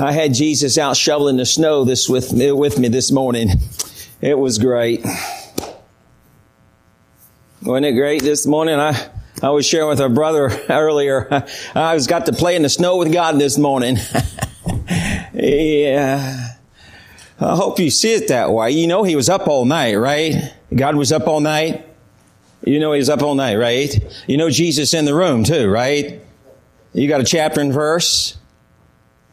I had Jesus out shoveling the snow this with with me this morning. It was great. Wasn't it great this morning? I, I was sharing with our brother earlier. I was got to play in the snow with God this morning. yeah. I hope you see it that way. You know he was up all night, right? God was up all night. You know he was up all night, right? You know Jesus in the room too, right? You got a chapter and verse.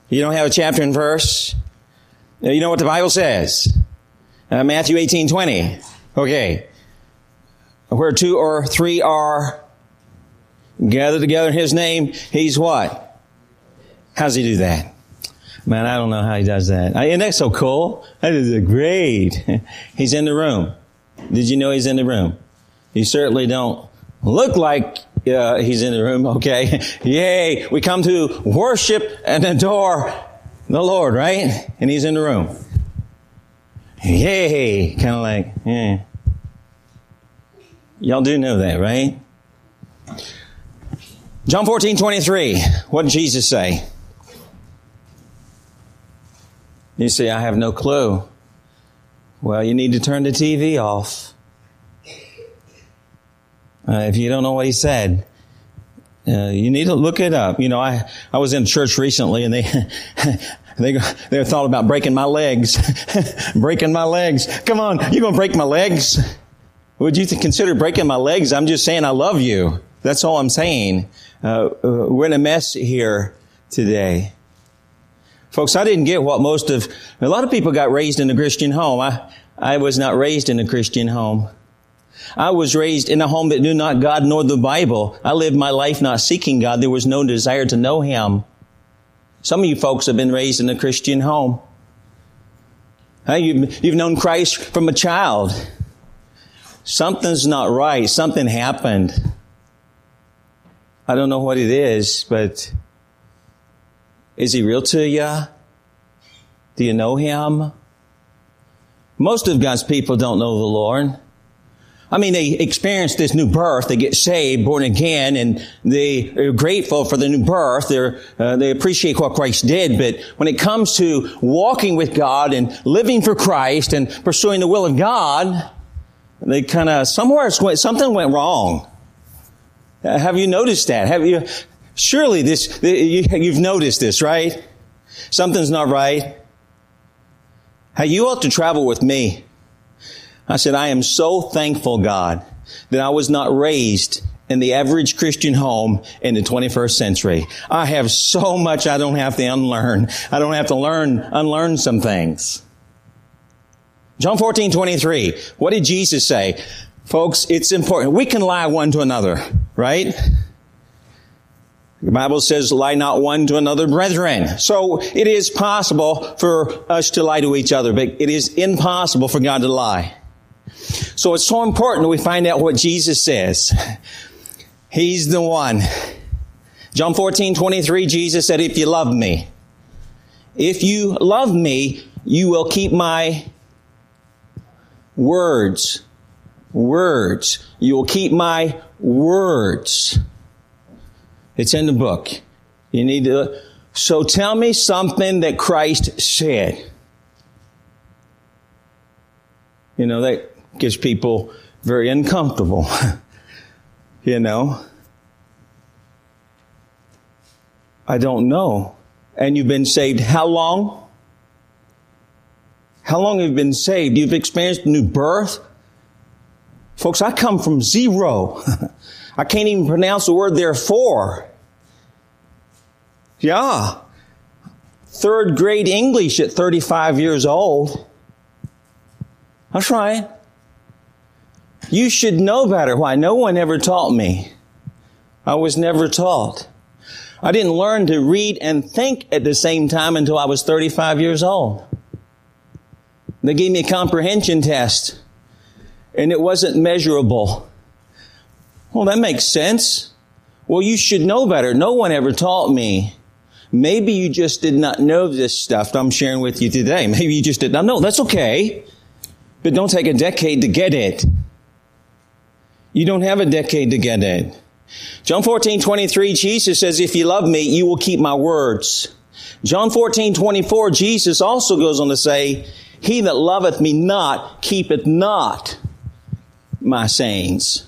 You don't have a chapter and verse. You know what the Bible says? Uh, Matthew 18, 20. Okay. Where two or three are gathered together in His name, He's what? How does He do that? Man, I don't know how He does that. I, and that's so cool. That is great. he's in the room. Did you know He's in the room? You certainly don't look like uh, he's in the room. Okay. Yay. We come to worship and adore the Lord, right? And he's in the room. Yay. Kind of like, yeah. Y'all do know that, right? John 14, 23. What did Jesus say? You say, I have no clue. Well, you need to turn the TV off. Uh, if you don't know what he said, uh, you need to look it up. You know, I, I was in church recently and they, they, they thought about breaking my legs. breaking my legs. Come on, you're gonna break my legs? Would you consider breaking my legs? I'm just saying I love you. That's all I'm saying. Uh, uh, we're in a mess here today. Folks, I didn't get what most of, a lot of people got raised in a Christian home. I, I was not raised in a Christian home. I was raised in a home that knew not God nor the Bible. I lived my life not seeking God. There was no desire to know Him. Some of you folks have been raised in a Christian home. You've, you've known Christ from a child. Something's not right. Something happened. I don't know what it is, but is He real to you? Do you know Him? Most of God's people don't know the Lord. I mean, they experience this new birth. They get saved, born again, and they are grateful for the new birth. They're, uh, they appreciate what Christ did. But when it comes to walking with God and living for Christ and pursuing the will of God, they kind of, somewhere something went wrong. Uh, have you noticed that? Have you, surely this, you, you've noticed this, right? Something's not right. Hey, you ought to travel with me. I said, I am so thankful, God, that I was not raised in the average Christian home in the 21st century. I have so much I don't have to unlearn. I don't have to learn, unlearn some things. John 14, 23. What did Jesus say? Folks, it's important. We can lie one to another, right? The Bible says, lie not one to another, brethren. So it is possible for us to lie to each other, but it is impossible for God to lie. So it's so important we find out what Jesus says. He's the one. John 14, 23, Jesus said, if you love me, if you love me, you will keep my words. Words. You will keep my words. It's in the book. You need to, so tell me something that Christ said. You know, that gets people very uncomfortable. you know? I don't know. And you've been saved how long? How long have you been saved? You've experienced new birth? Folks, I come from zero. I can't even pronounce the word therefore. Yeah. Third grade English at 35 years old. That's right. You should know better. Why? No one ever taught me. I was never taught. I didn't learn to read and think at the same time until I was 35 years old. They gave me a comprehension test and it wasn't measurable. Well, that makes sense. Well, you should know better. No one ever taught me. Maybe you just did not know this stuff that I'm sharing with you today. Maybe you just did not know. That's okay. But don't take a decade to get it. You don't have a decade to get it. John 14, 23, Jesus says, if you love me, you will keep my words. John 14, 24, Jesus also goes on to say, He that loveth me not keepeth not my sayings.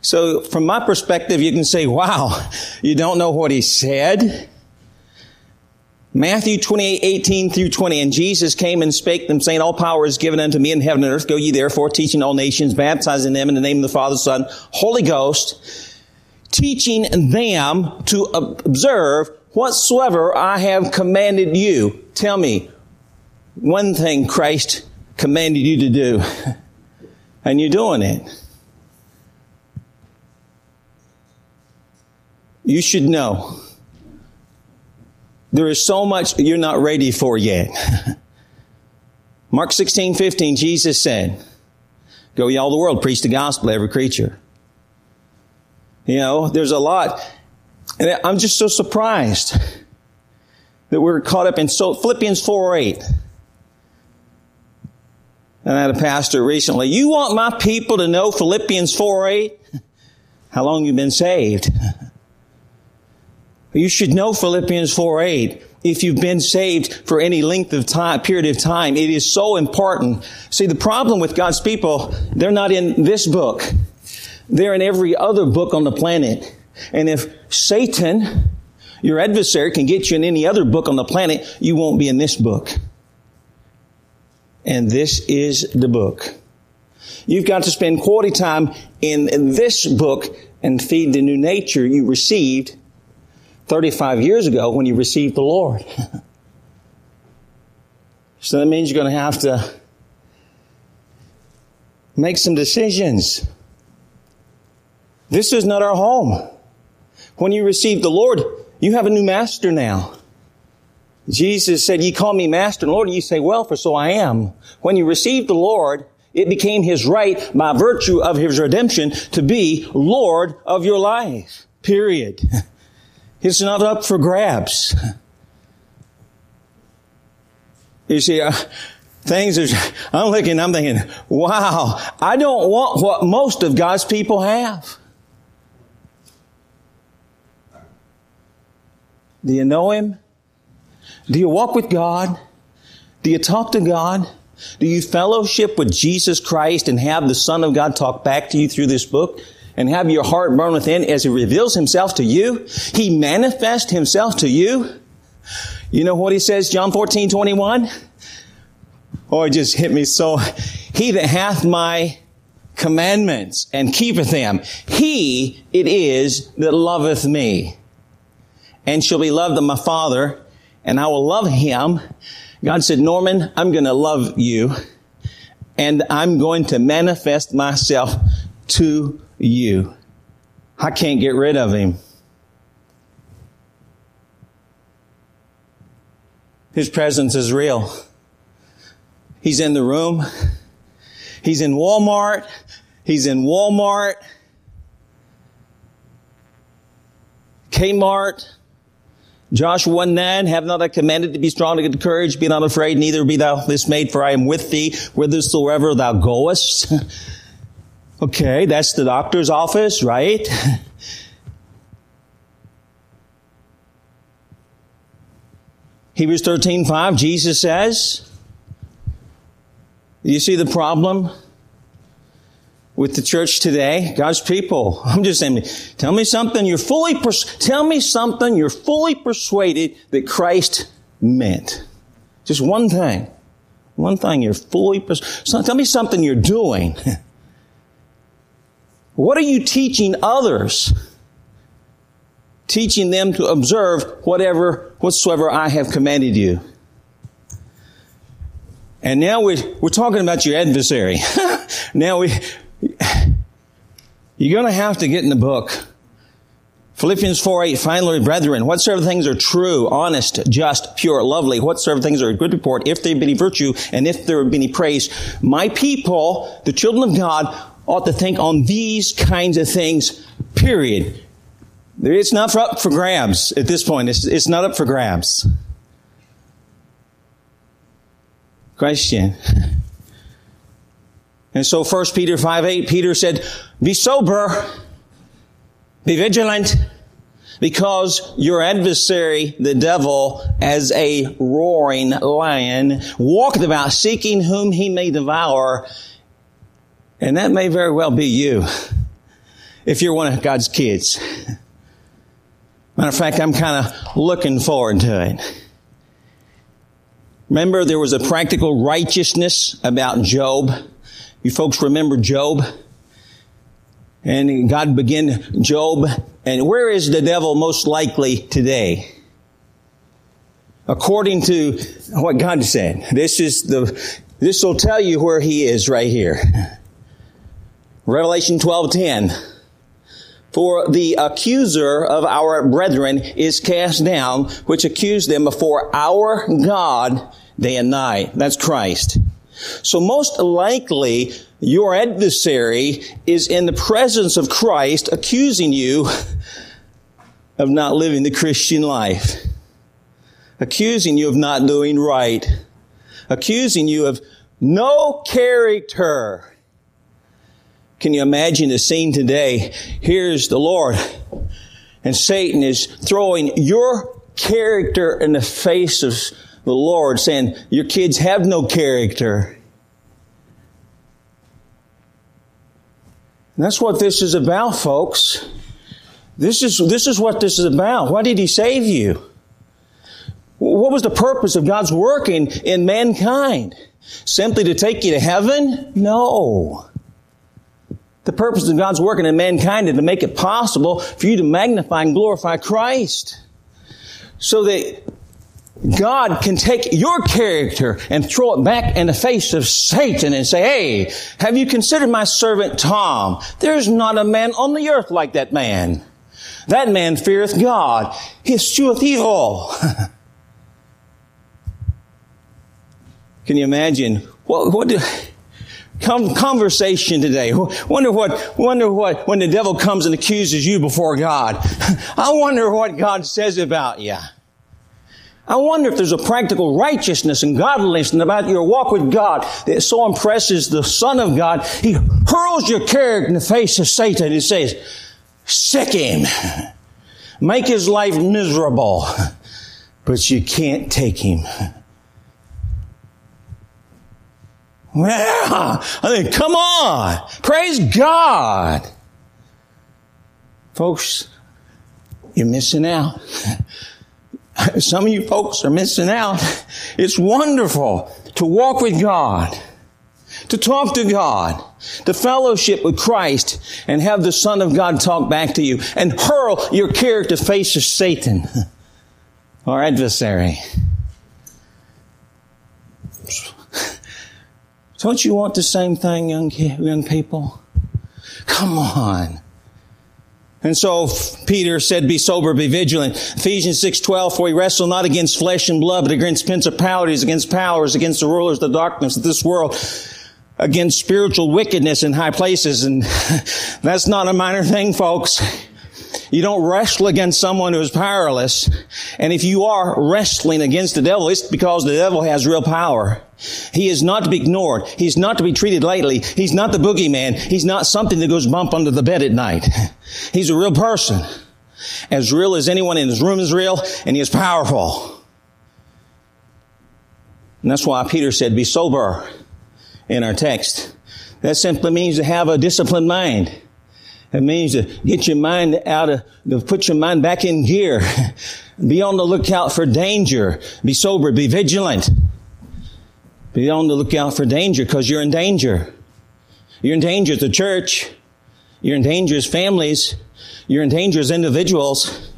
So from my perspective, you can say, wow, you don't know what he said? Matthew 28, 18 through 20. And Jesus came and spake them, saying, All power is given unto me in heaven and earth. Go ye therefore, teaching all nations, baptizing them in the name of the Father, Son, Holy Ghost, teaching them to observe whatsoever I have commanded you. Tell me one thing Christ commanded you to do, and you're doing it. You should know there is so much you're not ready for yet. Mark 16, 15, Jesus said, Go ye all the world, preach the gospel to every creature. You know, there's a lot. And I'm just so surprised that we're caught up in so Philippians 4 8. And I had a pastor recently, you want my people to know Philippians 4 8? How long you been saved? You should know Philippians 4 8. If you've been saved for any length of time, period of time, it is so important. See, the problem with God's people, they're not in this book. They're in every other book on the planet. And if Satan, your adversary, can get you in any other book on the planet, you won't be in this book. And this is the book. You've got to spend quality time in this book and feed the new nature you received 35 years ago when you received the Lord. so that means you're going to have to make some decisions. This is not our home. When you receive the Lord, you have a new master now. Jesus said, Ye call me master and Lord, and you say, Well, for so I am. When you received the Lord, it became his right by virtue of his redemption to be Lord of your life. Period. It's not up for grabs. You see, uh, things are, I'm looking, I'm thinking, wow, I don't want what most of God's people have. Do you know Him? Do you walk with God? Do you talk to God? Do you fellowship with Jesus Christ and have the Son of God talk back to you through this book? And have your heart burn within as he reveals himself to you. He manifests himself to you. You know what he says, John 14, 21? Oh, it just hit me so. He that hath my commandments and keepeth them, he it is that loveth me and shall be loved of my father and I will love him. God said, Norman, I'm going to love you and I'm going to manifest myself to you. I can't get rid of him. His presence is real. He's in the room. He's in Walmart. He's in Walmart. Kmart. Joshua 1 9, have not I commanded to be strong and good courage, be not afraid, neither be thou dismayed, for I am with thee whithersoever thou goest. Okay, that's the doctor's office, right? Hebrews 13, 5, Jesus says, you see the problem with the church today? God's people. I'm just saying, tell me something you're fully, pers- tell me something you're fully persuaded that Christ meant. Just one thing. One thing you're fully, pers- tell me something you're doing What are you teaching others? Teaching them to observe whatever, whatsoever I have commanded you. And now we're, we're talking about your adversary. now we, you're going to have to get in the book. Philippians 4 8, finally, brethren, whatsoever things are true, honest, just, pure, lovely, whatsoever things are a good report, if there be any virtue, and if there be any praise, my people, the children of God, ought to think on these kinds of things, period. It's not up for grabs at this point. It's, it's not up for grabs. Question. And so 1 Peter 5 8, Peter said, Be sober, be vigilant, Because your adversary, the devil, as a roaring lion, walketh about seeking whom he may devour. And that may very well be you. If you're one of God's kids. Matter of fact, I'm kind of looking forward to it. Remember, there was a practical righteousness about Job. You folks remember Job? And God began Job. And where is the devil most likely today? According to what God said. This is the, this will tell you where he is right here. Revelation 12:10. For the accuser of our brethren is cast down, which accused them before our God day and night. That's Christ. So most likely, your adversary is in the presence of Christ accusing you of not living the Christian life, accusing you of not doing right, accusing you of no character. Can you imagine the scene today? Here's the Lord, and Satan is throwing your character in the face of the Lord, saying, Your kids have no character. And that's what this is about, folks. This is, this is what this is about. Why did He save you? What was the purpose of God's working in mankind? Simply to take you to heaven? No. The purpose of God's working in mankind is to make it possible for you to magnify and glorify Christ. So that God can take your character and throw it back in the face of Satan and say, Hey, have you considered my servant Tom? There's not a man on the earth like that man. That man feareth God. He escheweth evil. Can you imagine? What, what do, conversation today. Wonder what, wonder what, when the devil comes and accuses you before God. I wonder what God says about you. I wonder if there's a practical righteousness and godliness about your walk with God that so impresses the Son of God. He hurls your character in the face of Satan and says, sic him. Make his life miserable. But you can't take him. Well, I mean, come on. Praise God. Folks, you're missing out. Some of you folks are missing out. It's wonderful to walk with God, to talk to God, to fellowship with Christ, and have the Son of God talk back to you and hurl your character face of Satan, our adversary. Don't you want the same thing, young, young people? Come on. And so Peter said, be sober, be vigilant. Ephesians 6.12, for we wrestle not against flesh and blood, but against principalities, against powers, against the rulers of the darkness of this world, against spiritual wickedness in high places. And that's not a minor thing, folks. You don't wrestle against someone who is powerless. And if you are wrestling against the devil, it's because the devil has real power. He is not to be ignored. He's not to be treated lightly. He's not the boogeyman. He's not something that goes bump under the bed at night. He's a real person. As real as anyone in this room is real, and he is powerful. And that's why Peter said, be sober in our text. That simply means to have a disciplined mind. It means to get your mind out of, to put your mind back in gear. be on the lookout for danger. Be sober. Be vigilant. Be on the lookout for danger because you're in danger. You're in danger as a church. You're in danger as families. You're in danger as individuals.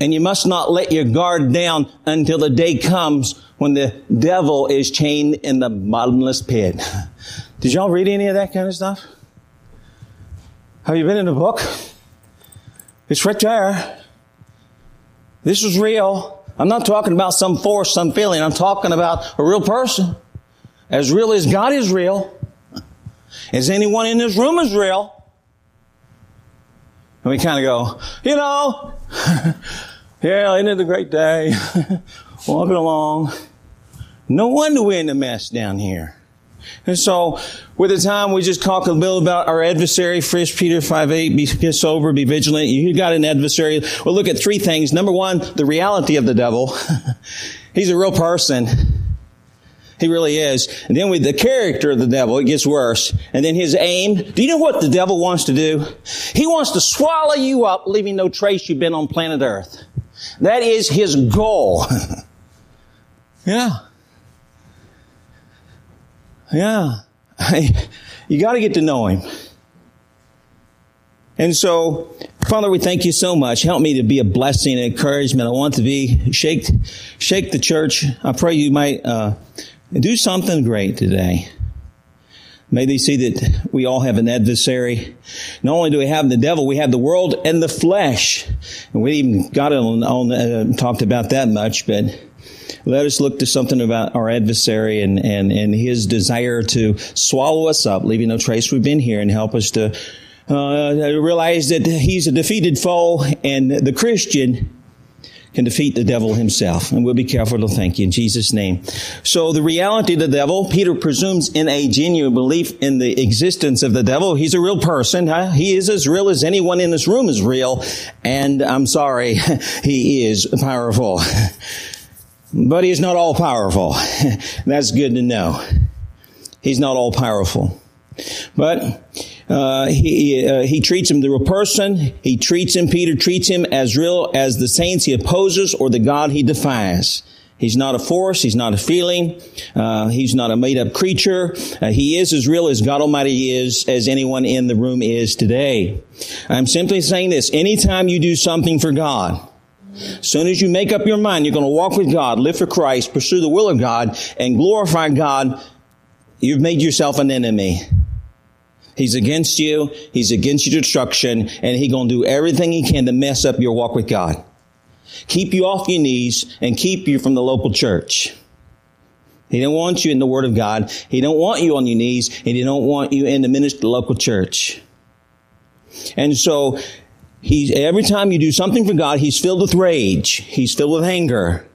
And you must not let your guard down until the day comes when the devil is chained in the bottomless pit. Did y'all read any of that kind of stuff? Have you been in the book? It's right there. This is real. I'm not talking about some force, some feeling. I'm talking about a real person. As real as God is real. As anyone in this room is real. And we kind of go, you know, yeah, isn't it a great day? Walking along. No wonder we're in a mess down here. And so, with the time, we just talk a little about our adversary. First Peter 5 8, be sober, be vigilant. You got an adversary. We'll look at three things. Number one, the reality of the devil. He's a real person. He really is. And then with the character of the devil, it gets worse. And then his aim. Do you know what the devil wants to do? He wants to swallow you up, leaving no trace you've been on planet Earth. That is his goal. yeah. Yeah. you got to get to know him. And so, Father, we thank you so much. Help me to be a blessing and encouragement. I want to be shake, shake the church. I pray you might uh, do something great today. May they see that we all have an adversary. Not only do we have the devil, we have the world and the flesh. And we even got on, on uh, talked about that much, but let us look to something about our adversary and, and, and his desire to swallow us up, leaving no trace we've been here, and help us to uh, realize that he's a defeated foe, and the Christian can defeat the devil himself. And we'll be careful to thank you in Jesus' name. So the reality of the devil, Peter presumes in a genuine belief in the existence of the devil. He's a real person. Huh? He is as real as anyone in this room is real. And I'm sorry, he is powerful. But he's not all powerful. That's good to know. He's not all powerful. But uh, he uh, he treats him the real person. He treats him. Peter treats him as real as the saints he opposes or the God he defies. He's not a force. He's not a feeling. Uh, he's not a made up creature. Uh, he is as real as God Almighty is, as anyone in the room is today. I'm simply saying this. Anytime you do something for God, as soon as you make up your mind, you're going to walk with God, live for Christ, pursue the will of God, and glorify God, you've made yourself an enemy. He's against you. He's against your destruction, and he's going to do everything he can to mess up your walk with God. Keep you off your knees and keep you from the local church. He don't want you in the Word of God. He don't want you on your knees, and he don't want you in the ministry, the local church. And so He's, every time you do something for God, he's filled with rage. He's filled with anger.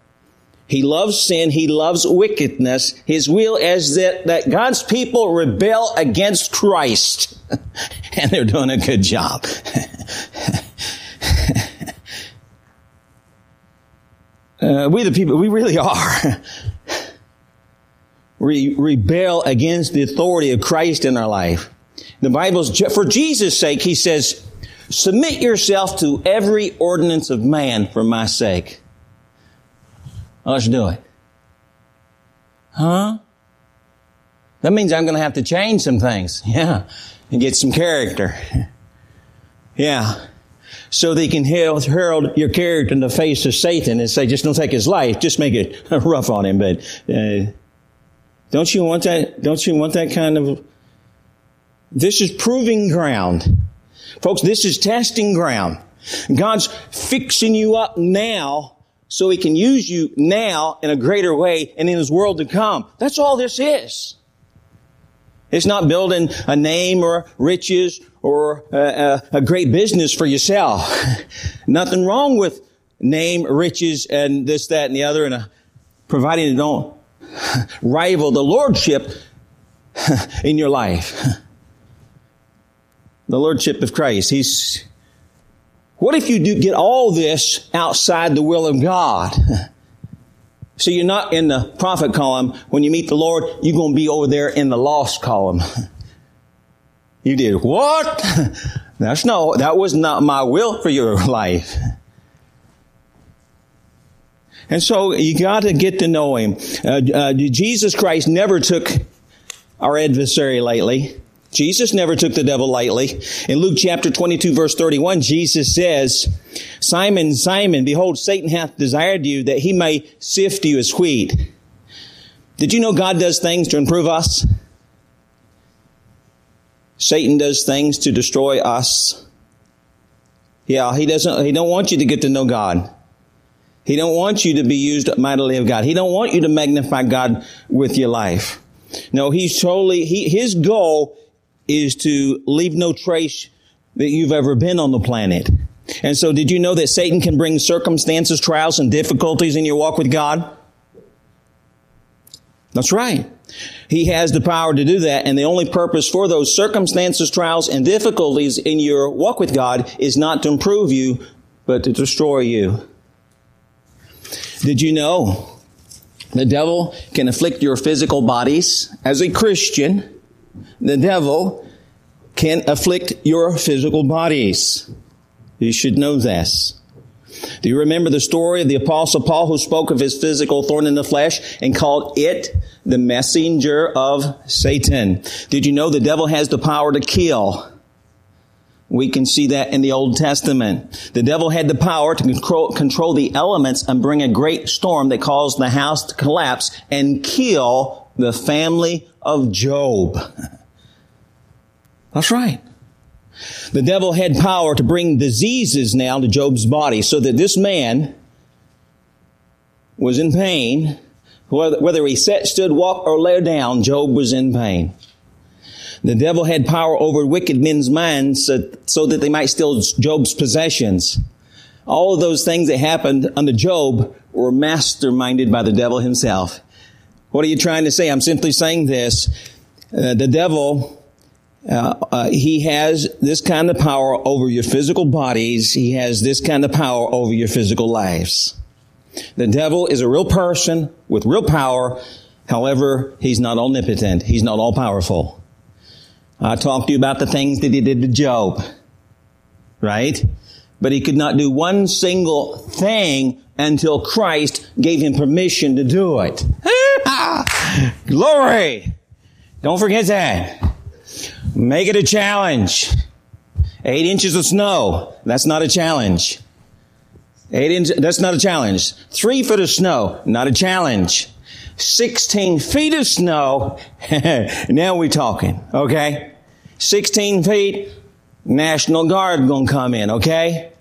He loves sin. He loves wickedness. His will is that, that God's people rebel against Christ. and they're doing a good job. uh, we the people, we really are. Re- rebel against the authority of Christ in our life. The Bible's, for Jesus' sake, he says, Submit yourself to every ordinance of man for my sake. Let's do it. Huh? That means I'm going to have to change some things. Yeah. And get some character. Yeah. So they can herald your character in the face of Satan and say, just don't take his life. Just make it rough on him. But, uh, don't you want that? Don't you want that kind of, this is proving ground. Folks, this is testing ground. God's fixing you up now so he can use you now in a greater way and in his world to come. That's all this is. It's not building a name or riches or a, a, a great business for yourself. Nothing wrong with name, riches, and this, that, and the other, and uh, providing it don't rival the lordship in your life the Lordship of Christ. He's, what if you do get all this outside the will of God? So you're not in the profit column. When you meet the Lord, you're going to be over there in the lost column. You did what? That's no, that was not my will for your life. And so you got to get to know him. Uh, uh, Jesus Christ never took our adversary lightly. Jesus never took the devil lightly. In Luke chapter 22 verse 31, Jesus says, Simon, Simon, behold, Satan hath desired you that he may sift you as wheat. Did you know God does things to improve us? Satan does things to destroy us. Yeah, he doesn't, he don't want you to get to know God. He don't want you to be used mightily of God. He don't want you to magnify God with your life. No, he's totally, he, his goal is to leave no trace that you've ever been on the planet. And so did you know that Satan can bring circumstances, trials, and difficulties in your walk with God? That's right. He has the power to do that, and the only purpose for those circumstances, trials, and difficulties in your walk with God is not to improve you, but to destroy you. Did you know the devil can afflict your physical bodies? As a Christian, the devil can afflict your physical bodies. You should know this. Do you remember the story of the apostle Paul who spoke of his physical thorn in the flesh and called it the messenger of Satan? Did you know the devil has the power to kill? We can see that in the Old Testament. The devil had the power to control, control the elements and bring a great storm that caused the house to collapse and kill the family of Job. That's right. The devil had power to bring diseases now to Job's body so that this man was in pain. Whether he sat, stood, walked, or lay down, Job was in pain. The devil had power over wicked men's minds so, so that they might steal Job's possessions. All of those things that happened under Job were masterminded by the devil himself. What are you trying to say? I'm simply saying this. Uh, the devil uh, uh, he has this kind of power over your physical bodies. He has this kind of power over your physical lives. The devil is a real person with real power. However, he's not omnipotent. He's not all powerful. I talked to you about the things that he did to Job. Right? But he could not do one single thing until Christ gave him permission to do it. Glory! Don't forget that. Make it a challenge. Eight inches of snow. That's not a challenge. Eight inches, that's not a challenge. Three foot of snow. Not a challenge. 16 feet of snow. now we're talking. Okay? 16 feet. National Guard gonna come in. Okay?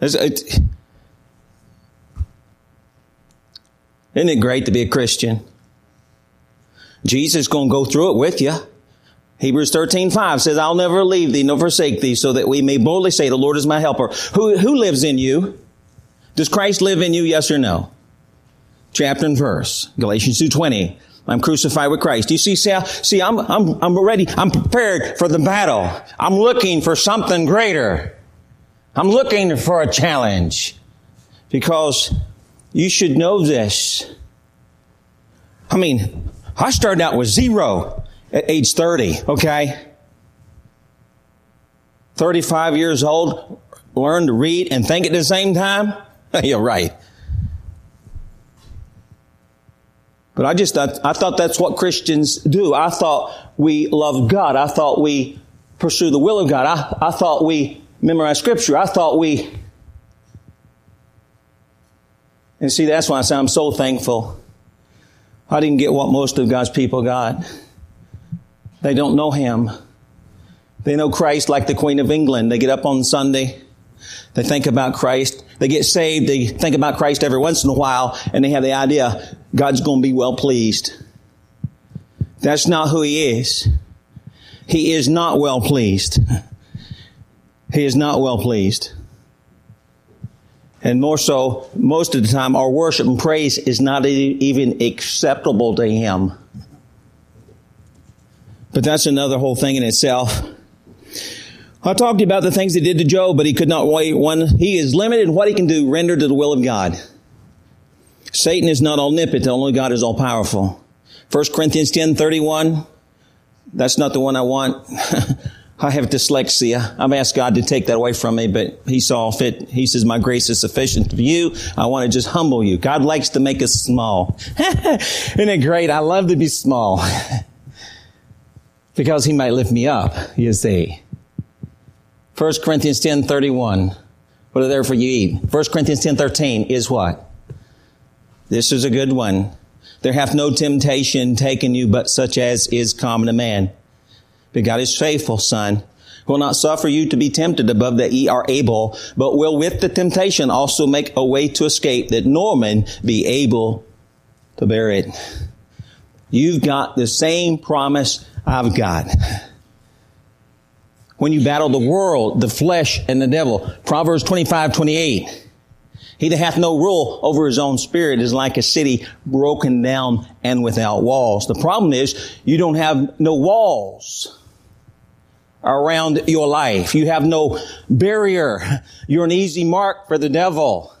It, isn't it great to be a Christian? Jesus is going to go through it with you. Hebrews 13, 5 says, I'll never leave thee nor forsake thee so that we may boldly say, the Lord is my helper. Who, who lives in you? Does Christ live in you? Yes or no? Chapter and verse. Galatians 2.20. I'm crucified with Christ. You see, see, see I'm, I'm, I'm ready. I'm prepared for the battle. I'm looking for something greater. I'm looking for a challenge because you should know this. I mean, I started out with zero at age 30, okay? 35 years old, learned to read and think at the same time? You're right. But I just, I, I thought that's what Christians do. I thought we love God. I thought we pursue the will of God. I, I thought we memorize scripture. I thought we, and see, that's why I say I'm so thankful I didn't get what most of God's people got. They don't know Him. They know Christ like the Queen of England. They get up on Sunday. They think about Christ. They get saved. They think about Christ every once in a while and they have the idea God's going to be well pleased. That's not who He is. He is not well pleased. He is not well pleased. And more so, most of the time, our worship and praise is not even acceptable to Him. But that's another whole thing in itself. I talked about the things he did to Job, but he could not wait one. He is limited in what he can do, rendered to the will of God. Satan is not omnipotent, only God is all powerful. 1 Corinthians 10 31. That's not the one I want. I have dyslexia. I've asked God to take that away from me, but He saw fit. He says, my grace is sufficient for you. I want to just humble you. God likes to make us small. Isn't it great? I love to be small. because He might lift me up, you see. 1 Corinthians 10, 31. What are there for you eat? 1 Corinthians 10, 13 is what? This is a good one. There hath no temptation taken you but such as is common to man. But God is faithful, son, will not suffer you to be tempted above that ye are able, but will with the temptation also make a way to escape that no man be able to bear it. You've got the same promise I've got. When you battle the world, the flesh, and the devil, Proverbs 25, 28. He that hath no rule over his own spirit is like a city broken down and without walls. The problem is you don't have no walls around your life. You have no barrier. You're an easy mark for the devil.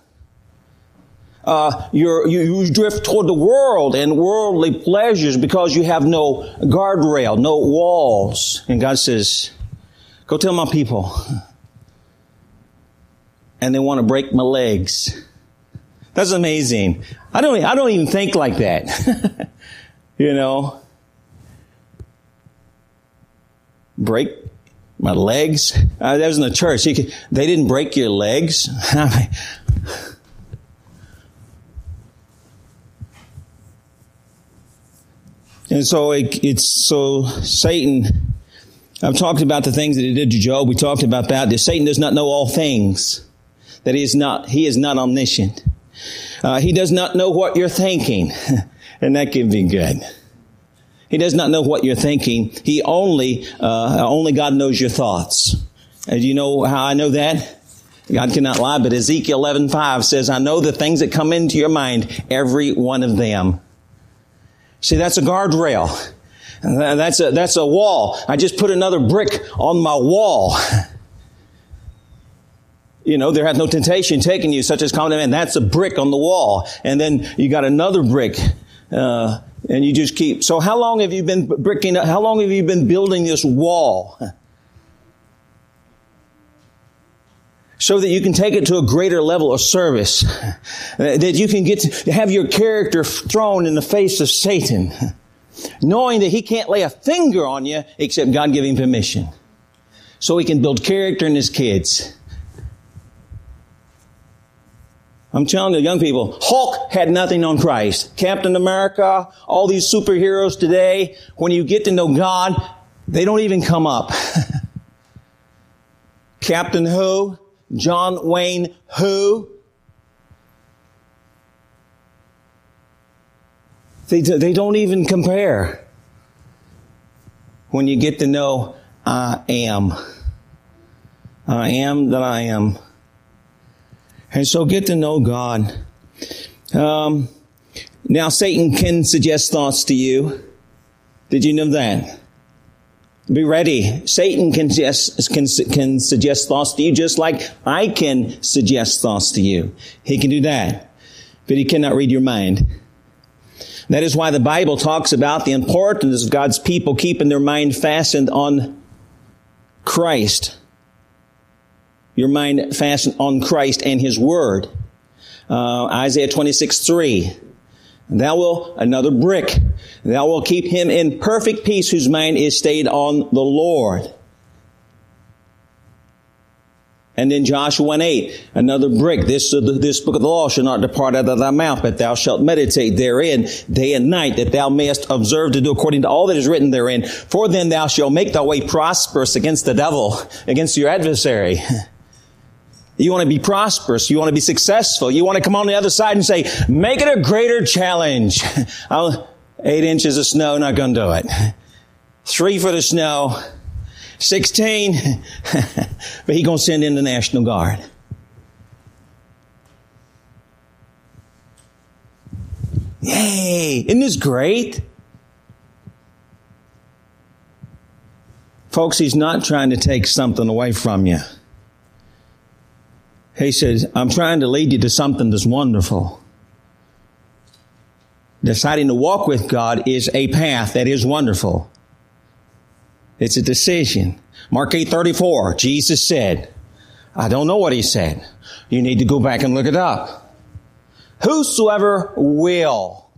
Uh, you you drift toward the world and worldly pleasures because you have no guardrail, no walls. And God says, go tell my people and they want to break my legs. That's amazing. I don't, I don't even think like that. you know? Break my legs. Uh, that was in the church. Could, they didn't break your legs. and so it, it's so Satan. I've talked about the things that he did to Job. We talked about that. That Satan does not know all things that he is not, he is not omniscient. Uh, he does not know what you're thinking. and that can be good. He does not know what you're thinking. He only, uh, only God knows your thoughts. And you know how I know that? God cannot lie, but Ezekiel 11:5 says, "I know the things that come into your mind, every one of them." See, that's a guardrail. That's a, that's a wall. I just put another brick on my wall. you know, there hath no temptation taken you, such as common man. That's a brick on the wall. And then you got another brick, uh, and you just keep. So how long have you been bricking, how long have you been building this wall? So that you can take it to a greater level of service. That you can get to have your character thrown in the face of Satan. Knowing that he can't lay a finger on you except God giving permission. So he can build character in his kids. I'm telling the young people, Hulk had nothing on Christ. Captain America, all these superheroes today, when you get to know God, they don't even come up. Captain who? John Wayne who? They, they don't even compare. When you get to know, I am. I am that I am. And so get to know God. Um, now Satan can suggest thoughts to you. Did you know that? Be ready. Satan can, just, can, can suggest thoughts to you just like I can suggest thoughts to you. He can do that. But he cannot read your mind. That is why the Bible talks about the importance of God's people keeping their mind fastened on Christ your mind fastened on Christ and His Word. Uh, Isaiah 26, 3. Thou will, another brick, thou will keep him in perfect peace whose mind is stayed on the Lord. And then Joshua 1 8, another brick. This, uh, this book of the law shall not depart out of thy mouth, but thou shalt meditate therein day and night, that thou mayest observe to do according to all that is written therein. For then thou shalt make thy way prosperous against the devil, against your adversary. You want to be prosperous. You want to be successful. You want to come on the other side and say, make it a greater challenge. eight inches of snow, not going to do it. Three foot of snow, 16, but he going to send in the National Guard. Yay! Isn't this great? Folks, he's not trying to take something away from you. He says, I'm trying to lead you to something that's wonderful. Deciding to walk with God is a path that is wonderful. It's a decision. Mark 8 34, Jesus said, I don't know what he said. You need to go back and look it up. Whosoever will.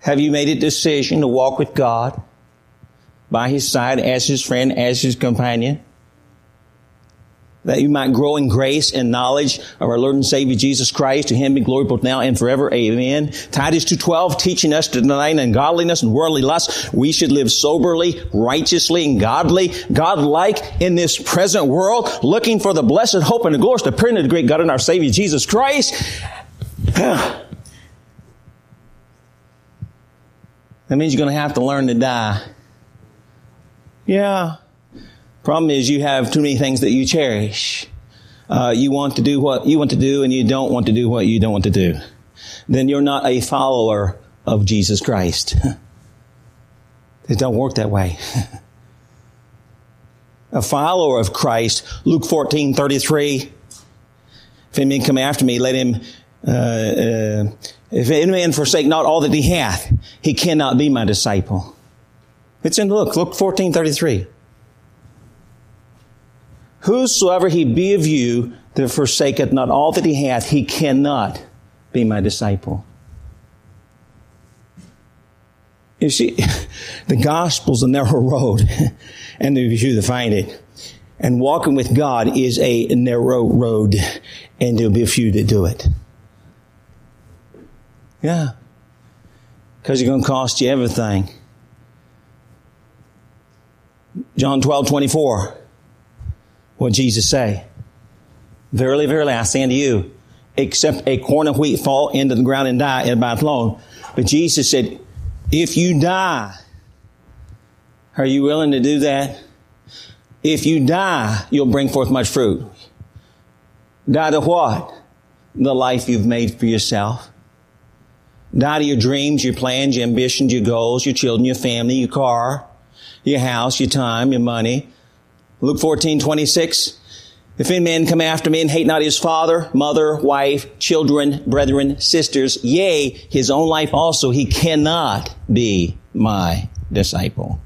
Have you made a decision to walk with God by his side as his friend, as his companion? That you might grow in grace and knowledge of our Lord and Savior Jesus Christ. To him be glory both now and forever. Amen. Titus 2.12 teaching us to deny ungodliness and worldly lust. We should live soberly, righteously, and godly, godlike in this present world, looking for the blessed hope and the glory, the appearing of the great God and our Savior Jesus Christ. that means you're going to have to learn to die. Yeah, Problem is you have too many things that you cherish. uh, you want to do what you want to do and you don't want to do what you don't want to do, then you're not a follower of Jesus Christ. it don't work that way. a follower of Christ, Luke 14, 33, if any man come after me, let him, uh, uh, if any man forsake not all that he hath, he cannot be my disciple. It's in Luke, Luke 14, 33. Whosoever he be of you that forsaketh not all that he hath, he cannot be my disciple. You see, the gospel's a narrow road, and there's few that find it. And walking with God is a narrow road, and there'll be a few that do it. Yeah. Because it's going to cost you everything. John 12, 24. What Jesus say? Verily, verily, I say unto you, except a corn of wheat fall into the ground and die, it abideth alone. But Jesus said, if you die, are you willing to do that? If you die, you'll bring forth much fruit. Die to what? The life you've made for yourself. Die to your dreams, your plans, your ambitions, your goals, your children, your family, your car, your house, your time, your money. Luke 14, 26. If any man come after me and hate not his father, mother, wife, children, brethren, sisters, yea, his own life also, he cannot be my disciple.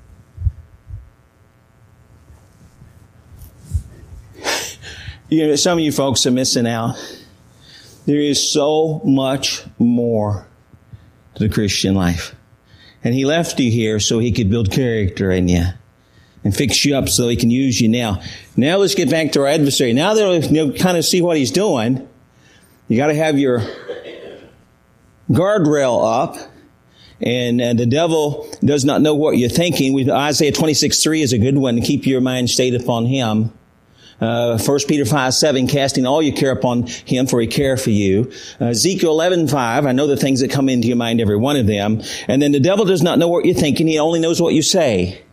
You know, some of you folks are missing out. There is so much more to the Christian life. And he left you here so he could build character in you and fix you up so he can use you now. Now let's get back to our adversary. Now that you kind of see what he's doing, you got to have your guardrail up. And uh, the devil does not know what you're thinking. We, Isaiah 26, 3 is a good one keep your mind stayed upon him. Uh, 1 Peter 5, 7, casting all your care upon him for he care for you. Uh, Ezekiel 11, 5, I know the things that come into your mind, every one of them. And then the devil does not know what you're thinking. He only knows what you say.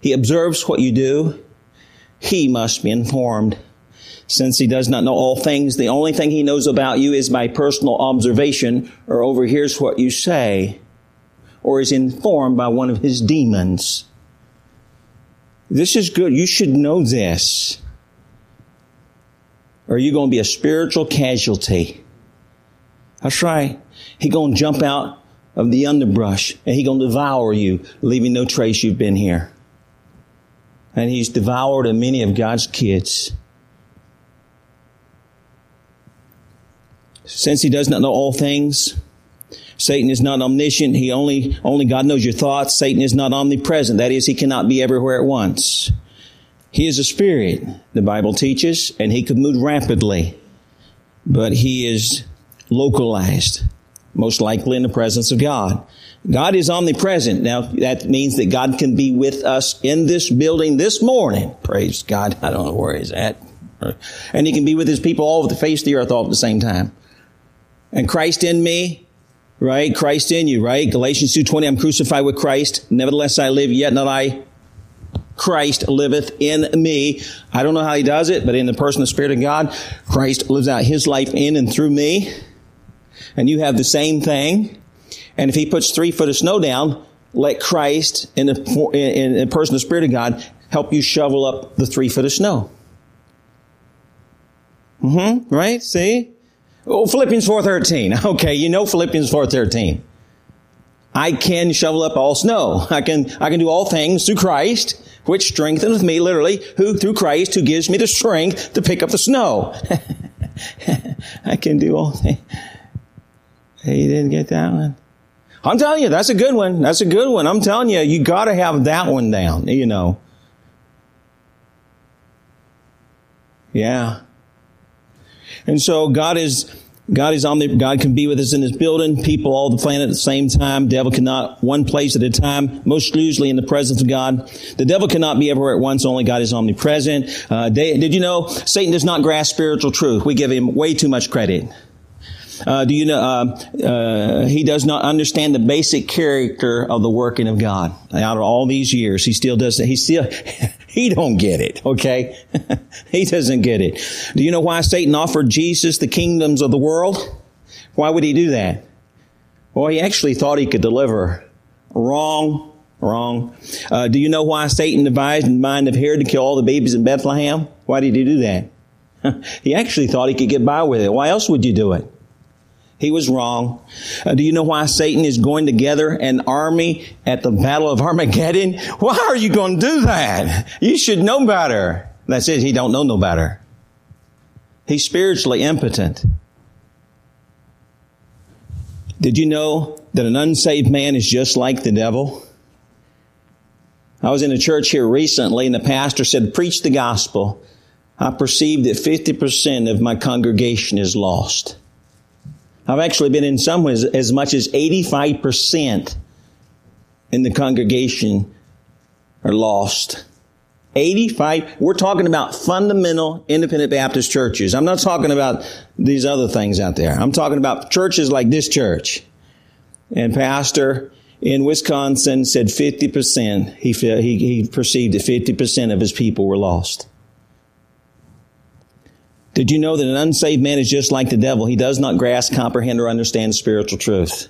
He observes what you do. He must be informed. Since he does not know all things, the only thing he knows about you is by personal observation or overhears what you say or is informed by one of his demons. This is good. You should know this. Or are you going to be a spiritual casualty? That's right. He going to jump out of the underbrush and he going to devour you, leaving no trace you've been here. And he's devoured many of God's kids. Since he does not know all things, Satan is not omniscient. He only, only God knows your thoughts. Satan is not omnipresent. That is, he cannot be everywhere at once. He is a spirit, the Bible teaches, and he could move rapidly, but he is localized, most likely in the presence of God. God is omnipresent. Now, that means that God can be with us in this building this morning. Praise God. I don't know where he's at. And he can be with his people all over the face of the earth all at the same time. And Christ in me, right? Christ in you, right? Galatians 2.20, I'm crucified with Christ. Nevertheless I live, yet not I, Christ liveth in me. I don't know how he does it, but in the person of the Spirit of God, Christ lives out his life in and through me. And you have the same thing. And if he puts three foot of snow down, let Christ in the, in the person of the Spirit of God help you shovel up the three foot of snow. Mm-hmm. Right? See? Oh, Philippians 4.13. Okay, you know Philippians 4.13. I can shovel up all snow. I can, I can do all things through Christ which strengtheneth me, literally, who through Christ, who gives me the strength to pick up the snow. I can do all things. Hey, you didn't get that one? I'm telling you, that's a good one. That's a good one. I'm telling you, you gotta have that one down, you know. Yeah. And so God is God is on the, God can be with us in this building, people all the planet at the same time. Devil cannot one place at a time, most usually in the presence of God. The devil cannot be everywhere at once, only God is omnipresent. Uh, did you know Satan does not grasp spiritual truth? We give him way too much credit. Uh, do you know, uh, uh, he does not understand the basic character of the working of God. Out of all these years, he still does, he still, He don't get it, okay? he doesn't get it. Do you know why Satan offered Jesus the kingdoms of the world? Why would he do that? Well, he actually thought he could deliver. Wrong, wrong. Uh, do you know why Satan devised in the mind of Herod to kill all the babies in Bethlehem? Why did he do that? he actually thought he could get by with it. Why else would you do it? He was wrong. Uh, do you know why Satan is going to gather an army at the Battle of Armageddon? Why are you going to do that? You should know better. That's it. He don't know no better. He's spiritually impotent. Did you know that an unsaved man is just like the devil? I was in a church here recently and the pastor said, preach the gospel. I perceive that 50% of my congregation is lost. I've actually been in some ways as much as 85% in the congregation are lost. 85, we're talking about fundamental independent Baptist churches. I'm not talking about these other things out there. I'm talking about churches like this church. And pastor in Wisconsin said 50%, he, he, he perceived that 50% of his people were lost. Did you know that an unsaved man is just like the devil? He does not grasp, comprehend, or understand spiritual truth.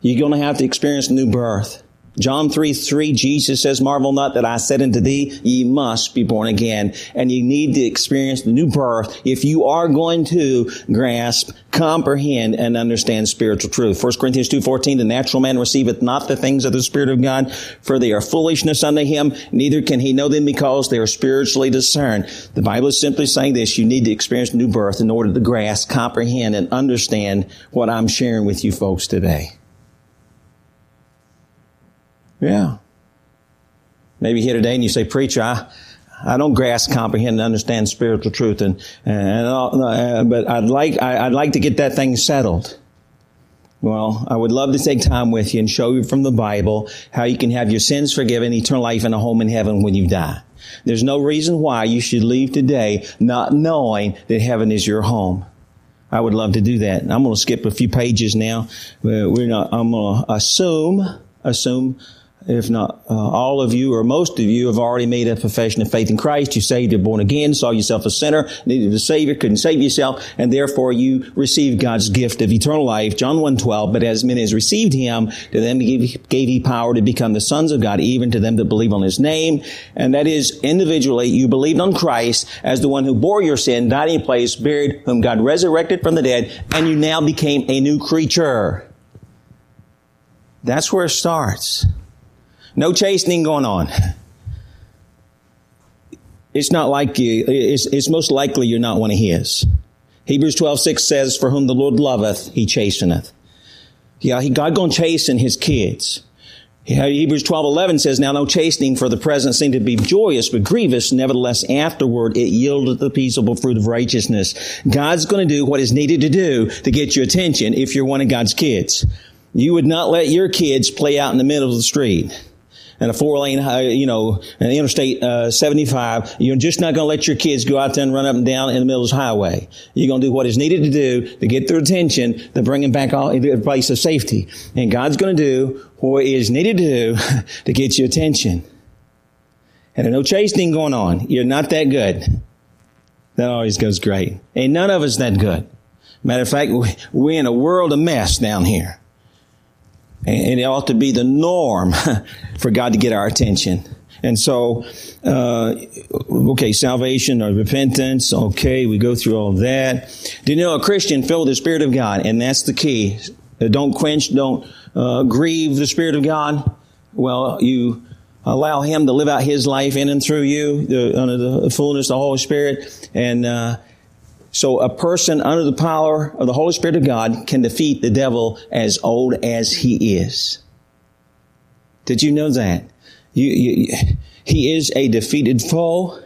You're going to have to experience new birth. John 3, 3, Jesus says, Marvel not that I said unto thee, ye must be born again. And you need to experience the new birth if you are going to grasp, comprehend, and understand spiritual truth. 1 Corinthians 2, 14, the natural man receiveth not the things of the Spirit of God, for they are foolishness unto him, neither can he know them because they are spiritually discerned. The Bible is simply saying this, you need to experience new birth in order to grasp, comprehend, and understand what I'm sharing with you folks today. Yeah. Maybe here today and you say, preacher, I, I don't grasp, comprehend, and understand spiritual truth, and, and uh, but I'd like I, would like to get that thing settled. Well, I would love to take time with you and show you from the Bible how you can have your sins forgiven, eternal life, and a home in heaven when you die. There's no reason why you should leave today not knowing that heaven is your home. I would love to do that. I'm going to skip a few pages now. We're not. I'm going to assume assume if not uh, all of you or most of you have already made a profession of faith in Christ. You saved, you're born again, saw yourself a sinner, needed a Savior, couldn't save yourself, and therefore you received God's gift of eternal life. John 1.12, but as many as received Him, to them gave, gave He power to become the sons of God, even to them that believe on His name. And that is individually, you believed on Christ as the one who bore your sin, died in place, buried, whom God resurrected from the dead, and you now became a new creature. That's where it starts. No chastening going on. It's not like you, it's, it's most likely you're not one of his. Hebrews 12, 6 says, For whom the Lord loveth, he chasteneth. Yeah, he, God gonna chasten his kids. Yeah, Hebrews 12, 11 says, Now no chastening for the present seemed to be joyous, but grievous. Nevertheless, afterward it yielded the peaceable fruit of righteousness. God's gonna do what is needed to do to get your attention if you're one of God's kids. You would not let your kids play out in the middle of the street and a four lane, you know, an interstate uh, 75, you're just not going to let your kids go out there and run up and down in the middle of the highway. You're going to do what is needed to do to get their attention, to bring them back all into a place of safety. And God's going to do what is needed to do to get your attention. And there's no chastening going on. You're not that good. That always goes great. Ain't none of us that good. Matter of fact, we're in a world of mess down here. And it ought to be the norm for God to get our attention. And so, uh, okay, salvation or repentance. Okay, we go through all that. Do you know a Christian filled the Spirit of God? And that's the key. Uh, don't quench, don't uh, grieve the Spirit of God. Well, you allow Him to live out His life in and through you, the, under the fullness of the Holy Spirit, and uh, so a person under the power of the Holy Spirit of God can defeat the devil as old as he is. Did you know that? You, you, he is a defeated foe.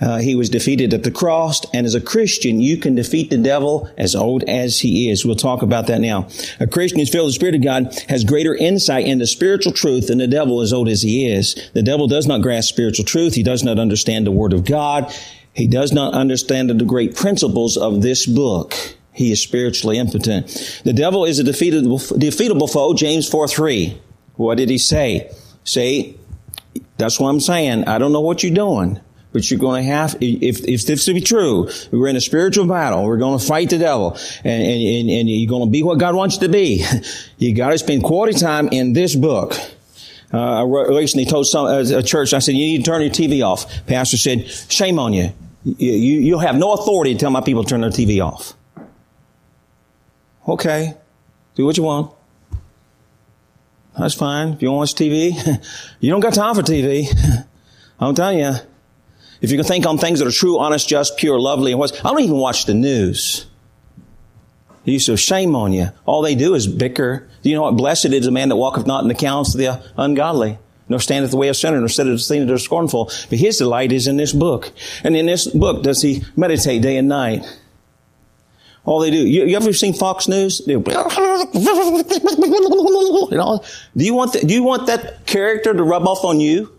Uh, he was defeated at the cross, and as a Christian, you can defeat the devil as old as he is. We'll talk about that now. A Christian who's filled with the Spirit of God has greater insight into spiritual truth than the devil as old as he is. The devil does not grasp spiritual truth. He does not understand the Word of God. He does not understand the great principles of this book. He is spiritually impotent. The devil is a defeatable, defeatable foe, James 4 3. What did he say? Say, That's what I'm saying. I don't know what you're doing. But you're going to have, if, if this to be true, we're in a spiritual battle. We're going to fight the devil. And, and, and you're going to be what God wants you to be. You got to spend quality time in this book. Uh, I recently told some, uh, a church, I said, you need to turn your TV off. Pastor said, shame on you. You. You'll have no authority to tell my people to turn their TV off. Okay. Do what you want. That's fine. If you want to watch TV, you don't got time for TV. I'm telling you. If you can think on things that are true, honest, just, pure, lovely, and what's, I don't even watch the news. You so shame on you. All they do is bicker. Do you know what? Blessed is the man that walketh not in the counsel of the ungodly, nor standeth the way of sinners, nor sitteth the seat of the scornful. But his delight is in this book. And in this book does he meditate day and night. All they do. You, you ever seen Fox News? Do you want the, do you want that character to rub off on you?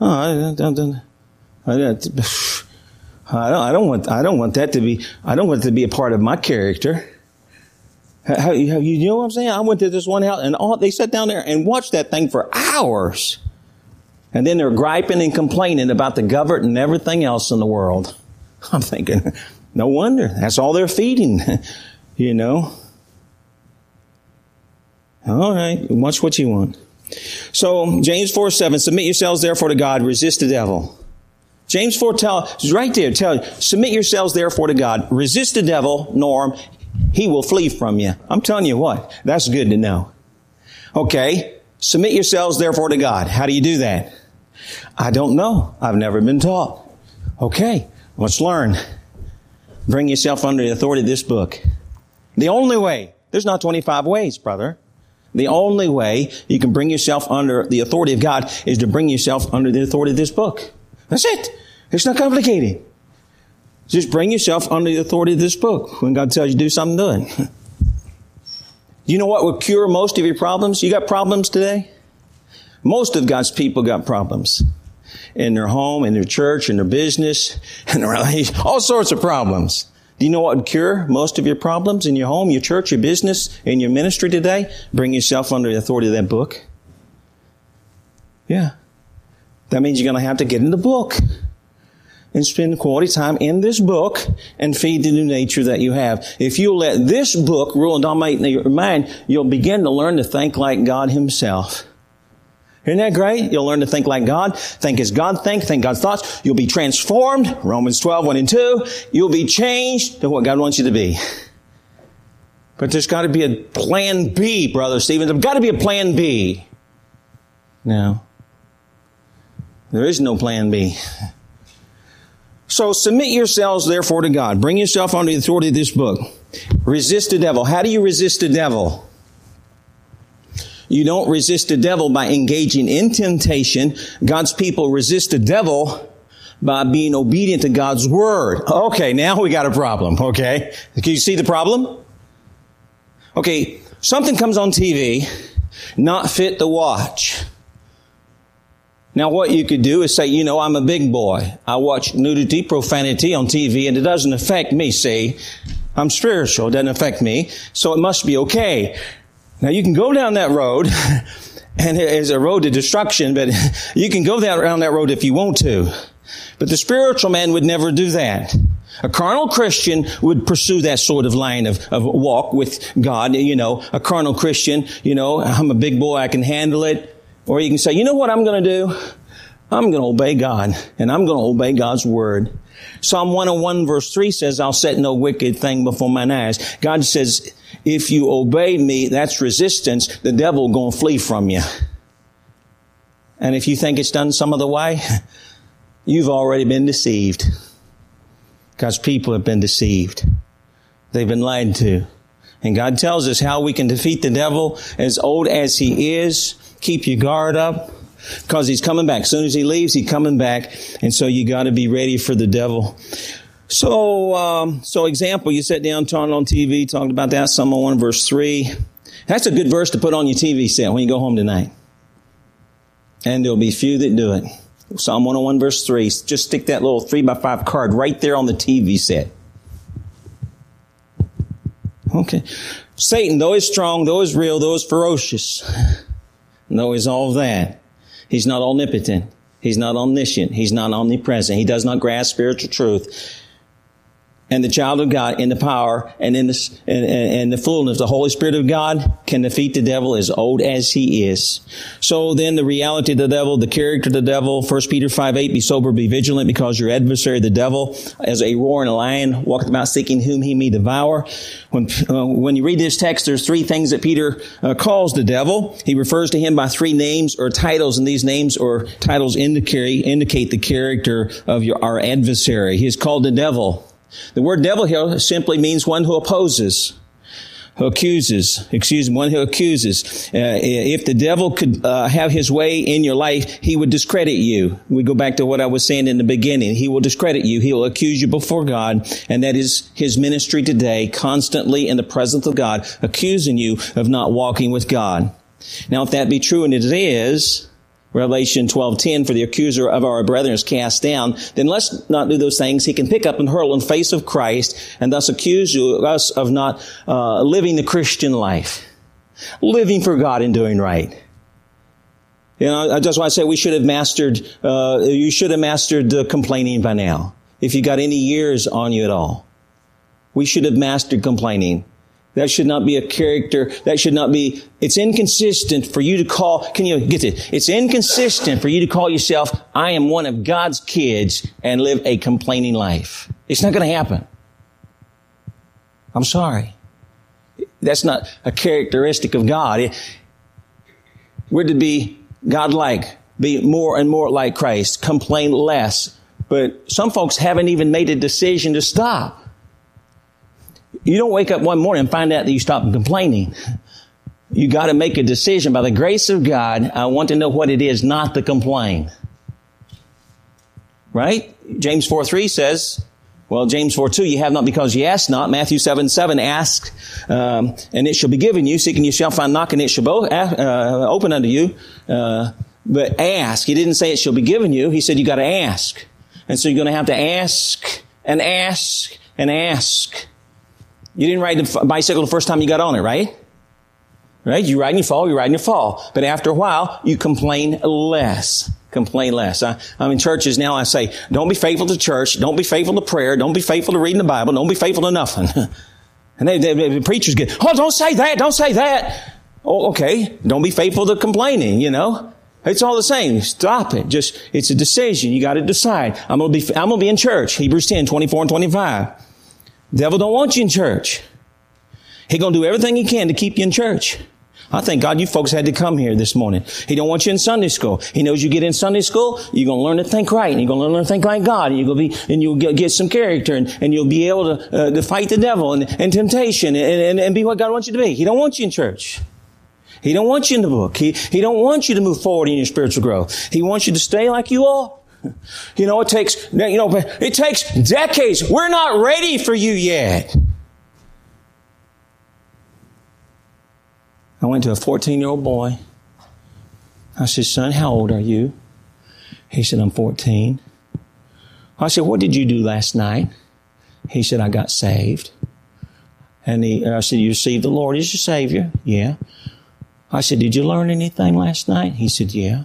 Oh, I don't, I don't, I don't want, I don't want that to be, I don't want it to be a part of my character. How, you, you know what I'm saying? I went to this one house and all, they sat down there and watched that thing for hours. And then they're griping and complaining about the government and everything else in the world. I'm thinking, no wonder. That's all they're feeding, you know. All right, watch what you want. So, James 4 7, submit yourselves therefore to God, resist the devil. James 4 tell, right there, tell you, submit yourselves therefore to God, resist the devil, Norm, he will flee from you. I'm telling you what, that's good to know. Okay, submit yourselves therefore to God. How do you do that? I don't know. I've never been taught. Okay, let's learn. Bring yourself under the authority of this book. The only way, there's not 25 ways, brother. The only way you can bring yourself under the authority of God is to bring yourself under the authority of this book. That's it. It's not complicated. Just bring yourself under the authority of this book. When God tells you to do something, do it. you know what will cure most of your problems? You got problems today? Most of God's people got problems. In their home, in their church, in their business, in their all sorts of problems. Do you know what would cure most of your problems in your home, your church, your business, in your ministry today? Bring yourself under the authority of that book. Yeah. That means you're going to have to get in the book and spend quality time in this book and feed the new nature that you have. If you let this book rule and dominate your mind, you'll begin to learn to think like God Himself. Isn't that great? You'll learn to think like God, think as God thinks, think God's thoughts. You'll be transformed. Romans 12, 1 and 2. You'll be changed to what God wants you to be. But there's got to be a plan B, Brother Stephen. There's got to be a plan B. No. There is no plan B. So submit yourselves therefore to God. Bring yourself under the authority of this book. Resist the devil. How do you resist the devil? You don't resist the devil by engaging in temptation. God's people resist the devil by being obedient to God's word. Okay, now we got a problem, okay? Can you see the problem? Okay, something comes on TV, not fit to watch. Now what you could do is say, you know, I'm a big boy. I watch nudity, profanity on TV and it doesn't affect me, see? I'm spiritual, it doesn't affect me, so it must be okay. Now you can go down that road, and it is a road to destruction, but you can go down that road if you want to. But the spiritual man would never do that. A carnal Christian would pursue that sort of line of, of walk with God. You know, a carnal Christian, you know, I'm a big boy, I can handle it. Or you can say, you know what I'm going to do? I'm going to obey God, and I'm going to obey God's word. Psalm 101 verse 3 says, I'll set no wicked thing before mine eyes. God says, if you obey me, that's resistance. The devil going to flee from you. And if you think it's done some other way, you've already been deceived. God's people have been deceived. They've been lied to. And God tells us how we can defeat the devil as old as he is. Keep your guard up because he's coming back. As soon as he leaves, he's coming back. And so you got to be ready for the devil. So, um, so example, you sat down, turned on TV, talked about that, Psalm 1 verse 3. That's a good verse to put on your TV set when you go home tonight. And there'll be few that do it. Psalm 101 verse 3. Just stick that little 3 by 5 card right there on the TV set. Okay. Satan, though he's strong, though he's real, though he's ferocious, though he's all that, He's not omnipotent. He's not omniscient. He's not omnipresent. He does not grasp spiritual truth and the child of God in the power and in the, and, and, the fullness, the Holy Spirit of God can defeat the devil as old as he is. So then the reality of the devil, the character of the devil, 1 Peter 5, 8, be sober, be vigilant because your adversary, the devil, as a roaring lion, walketh about seeking whom he may devour. When, uh, when you read this text, there's three things that Peter uh, calls the devil. He refers to him by three names or titles, and these names or titles indicate, indicate the character of your, our adversary. He is called the devil. The word devil here simply means one who opposes, who accuses, excuse me, one who accuses. Uh, if the devil could uh, have his way in your life, he would discredit you. We go back to what I was saying in the beginning. He will discredit you. He will accuse you before God, and that is his ministry today, constantly in the presence of God, accusing you of not walking with God. Now, if that be true, and it is, Revelation 12:10 for the accuser of our brethren is cast down, then let's not do those things. He can pick up and hurl in face of Christ and thus accuse us of not uh, living the Christian life, living for God and doing right. You know, I just want to say we should have mastered. Uh, you should have mastered uh, complaining by now, if you got any years on you at all. We should have mastered complaining. That should not be a character. That should not be, it's inconsistent for you to call, can you get it? It's inconsistent for you to call yourself, I am one of God's kids and live a complaining life. It's not going to happen. I'm sorry. That's not a characteristic of God. we're to be God-like, be more and more like Christ, complain less. But some folks haven't even made a decision to stop. You don't wake up one morning and find out that you stopped complaining. You got to make a decision by the grace of God. I want to know what it is not to complain. Right? James 4 3 says, well, James 4 2, you have not because you ask not. Matthew 7 7, ask, um, and it shall be given you. Seeking you shall find, knocking it shall bo- uh, open unto you. Uh, but ask. He didn't say it shall be given you. He said you got to ask. And so you're going to have to ask and ask and ask. You didn't ride the bicycle the first time you got on it, right? Right? You ride and you fall, you ride and you fall. But after a while, you complain less. Complain less. I, I'm in churches now, I say, don't be faithful to church, don't be faithful to prayer, don't be faithful to reading the Bible, don't be faithful to nothing. and they, they, the preachers get, oh, don't say that, don't say that. Oh, okay. Don't be faithful to complaining, you know? It's all the same. Stop it. Just, it's a decision. You got to decide. I'm going to be, I'm going to be in church. Hebrews 10, 24 and 25. Devil don't want you in church. He gonna do everything he can to keep you in church. I thank God you folks had to come here this morning. He don't want you in Sunday school. He knows you get in Sunday school, you're gonna learn to think right, and you're gonna learn to think like God, and you're gonna be, and you'll get, get some character, and, and you'll be able to, uh, to fight the devil and, and temptation, and, and, and be what God wants you to be. He don't want you in church. He don't want you in the book. He, he don't want you to move forward in your spiritual growth. He wants you to stay like you are. You know, it takes, you know, it takes decades. We're not ready for you yet. I went to a 14 year old boy. I said, son, how old are you? He said, I'm 14. I said, what did you do last night? He said, I got saved. And he, I said, you received the Lord as your Savior? Yeah. I said, did you learn anything last night? He said, yeah.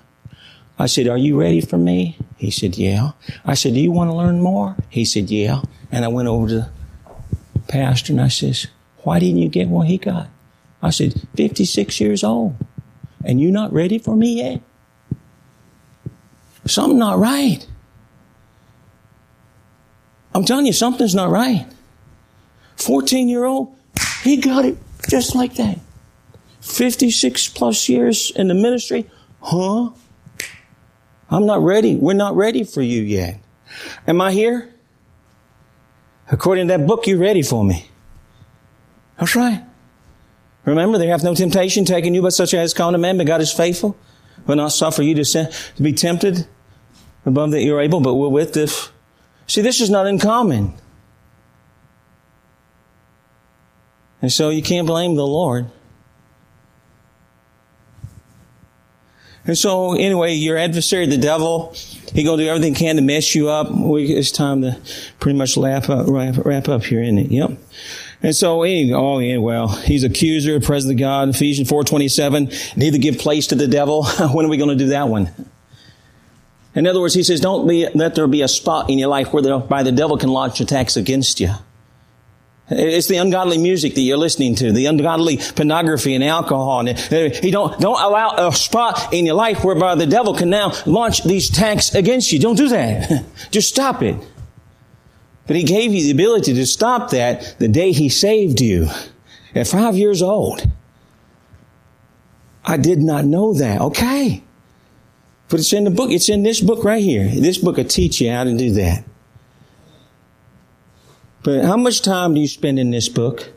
I said, Are you ready for me? He said, Yeah. I said, Do you want to learn more? He said, Yeah. And I went over to the pastor and I says, Why didn't you get what he got? I said, 56 years old. And you not ready for me yet? Something not right. I'm telling you, something's not right. 14 year old, he got it just like that. 56 plus years in the ministry, huh? I'm not ready. We're not ready for you yet. Am I here? According to that book, you're ready for me. That's right. Remember, there hath no temptation taken you but such as common man, but God is faithful, will not suffer you to, sin, to be tempted above that you're able, but will with this. See, this is not uncommon. And so you can't blame the Lord. And so, anyway, your adversary, the devil, he gonna do everything he can to mess you up. We, it's time to pretty much wrap up, wrap, wrap up here, isn't it? Yep. And so, anyway, oh yeah, well, he's accuser, president of God, Ephesians 4.27, neither give place to the devil. when are we going to do that one? In other words, he says, don't be, let there be a spot in your life where the, by the devil can launch attacks against you. It's the ungodly music that you're listening to, the ungodly pornography and alcohol. And uh, he don't, don't allow a spot in your life whereby the devil can now launch these attacks against you. Don't do that. Just stop it. But he gave you the ability to stop that the day he saved you at five years old. I did not know that. Okay. But it's in the book. It's in this book right here. This book will teach you how to do that. But how much time do you spend in this book?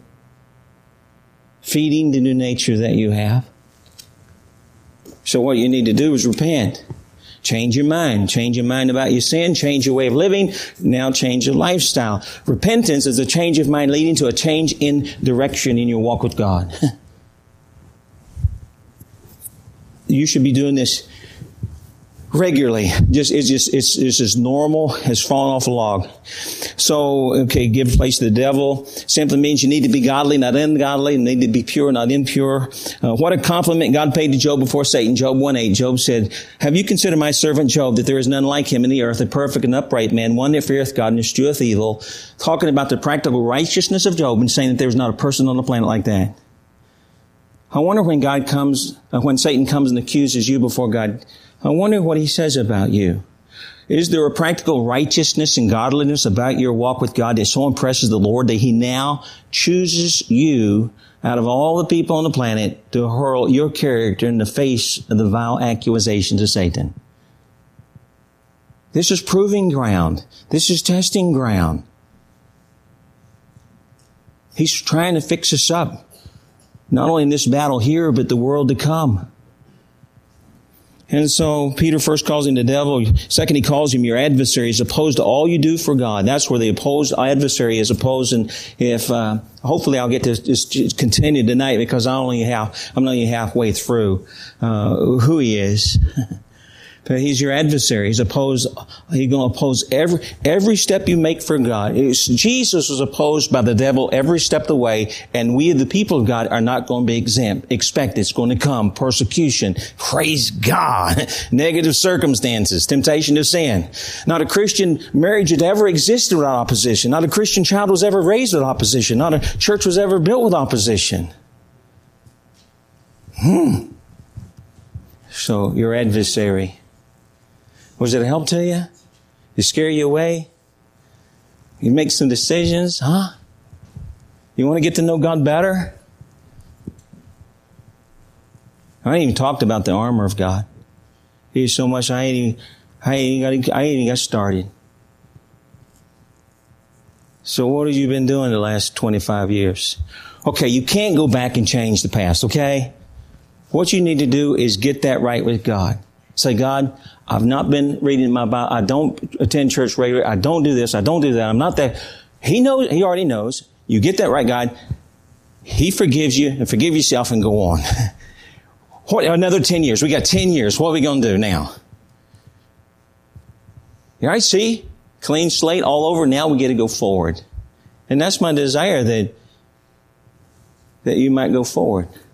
Feeding the new nature that you have. So what you need to do is repent. Change your mind. Change your mind about your sin. Change your way of living. Now change your lifestyle. Repentance is a change of mind leading to a change in direction in your walk with God. you should be doing this regularly. Just it's just it's, it's as normal as falling off a log. So okay, give place to the devil simply means you need to be godly, not ungodly. Need to be pure, not impure. Uh, what a compliment God paid to Job before Satan. Job one eight. Job said, "Have you considered my servant Job that there is none like him in the earth, a perfect and upright man, one that feareth God and escheweth evil." Talking about the practical righteousness of Job and saying that there's not a person on the planet like that. I wonder when God comes, uh, when Satan comes and accuses you before God. I wonder what he says about you. Is there a practical righteousness and godliness about your walk with God that so impresses the Lord that he now chooses you out of all the people on the planet to hurl your character in the face of the vile accusations of Satan? This is proving ground. This is testing ground. He's trying to fix us up. Not only in this battle here, but the world to come. And so Peter first calls him the devil. Second, he calls him your adversary. He's opposed to all you do for God. That's where the opposed adversary is opposed. And if, uh, hopefully I'll get to just continue tonight because I only have, I'm only halfway through, uh, who he is. He's your adversary. He's opposed. He's going to oppose every every step you make for God. Jesus was opposed by the devil every step of the way, and we, the people of God, are not going to be exempt. Expect it's going to come persecution. Praise God. Negative circumstances, temptation to sin. Not a Christian marriage had ever existed without opposition. Not a Christian child was ever raised with opposition. Not a church was ever built with opposition. Hmm. So your adversary was it a help to you? Did scare you away? You make some decisions, huh? You want to get to know God better? I ain't even talked about the armor of God. He's so much I ain't even, I ain't got, I ain't even got started. So what have you been doing the last 25 years? Okay, you can't go back and change the past, okay? What you need to do is get that right with God. Say, God, I've not been reading my Bible. I don't attend church regularly. I don't do this. I don't do that. I'm not that. He knows, he already knows. You get that right, God. He forgives you and forgive yourself and go on. what, another 10 years. We got 10 years. What are we going to do now? All right, see? Clean slate all over. Now we get to go forward. And that's my desire that, that you might go forward.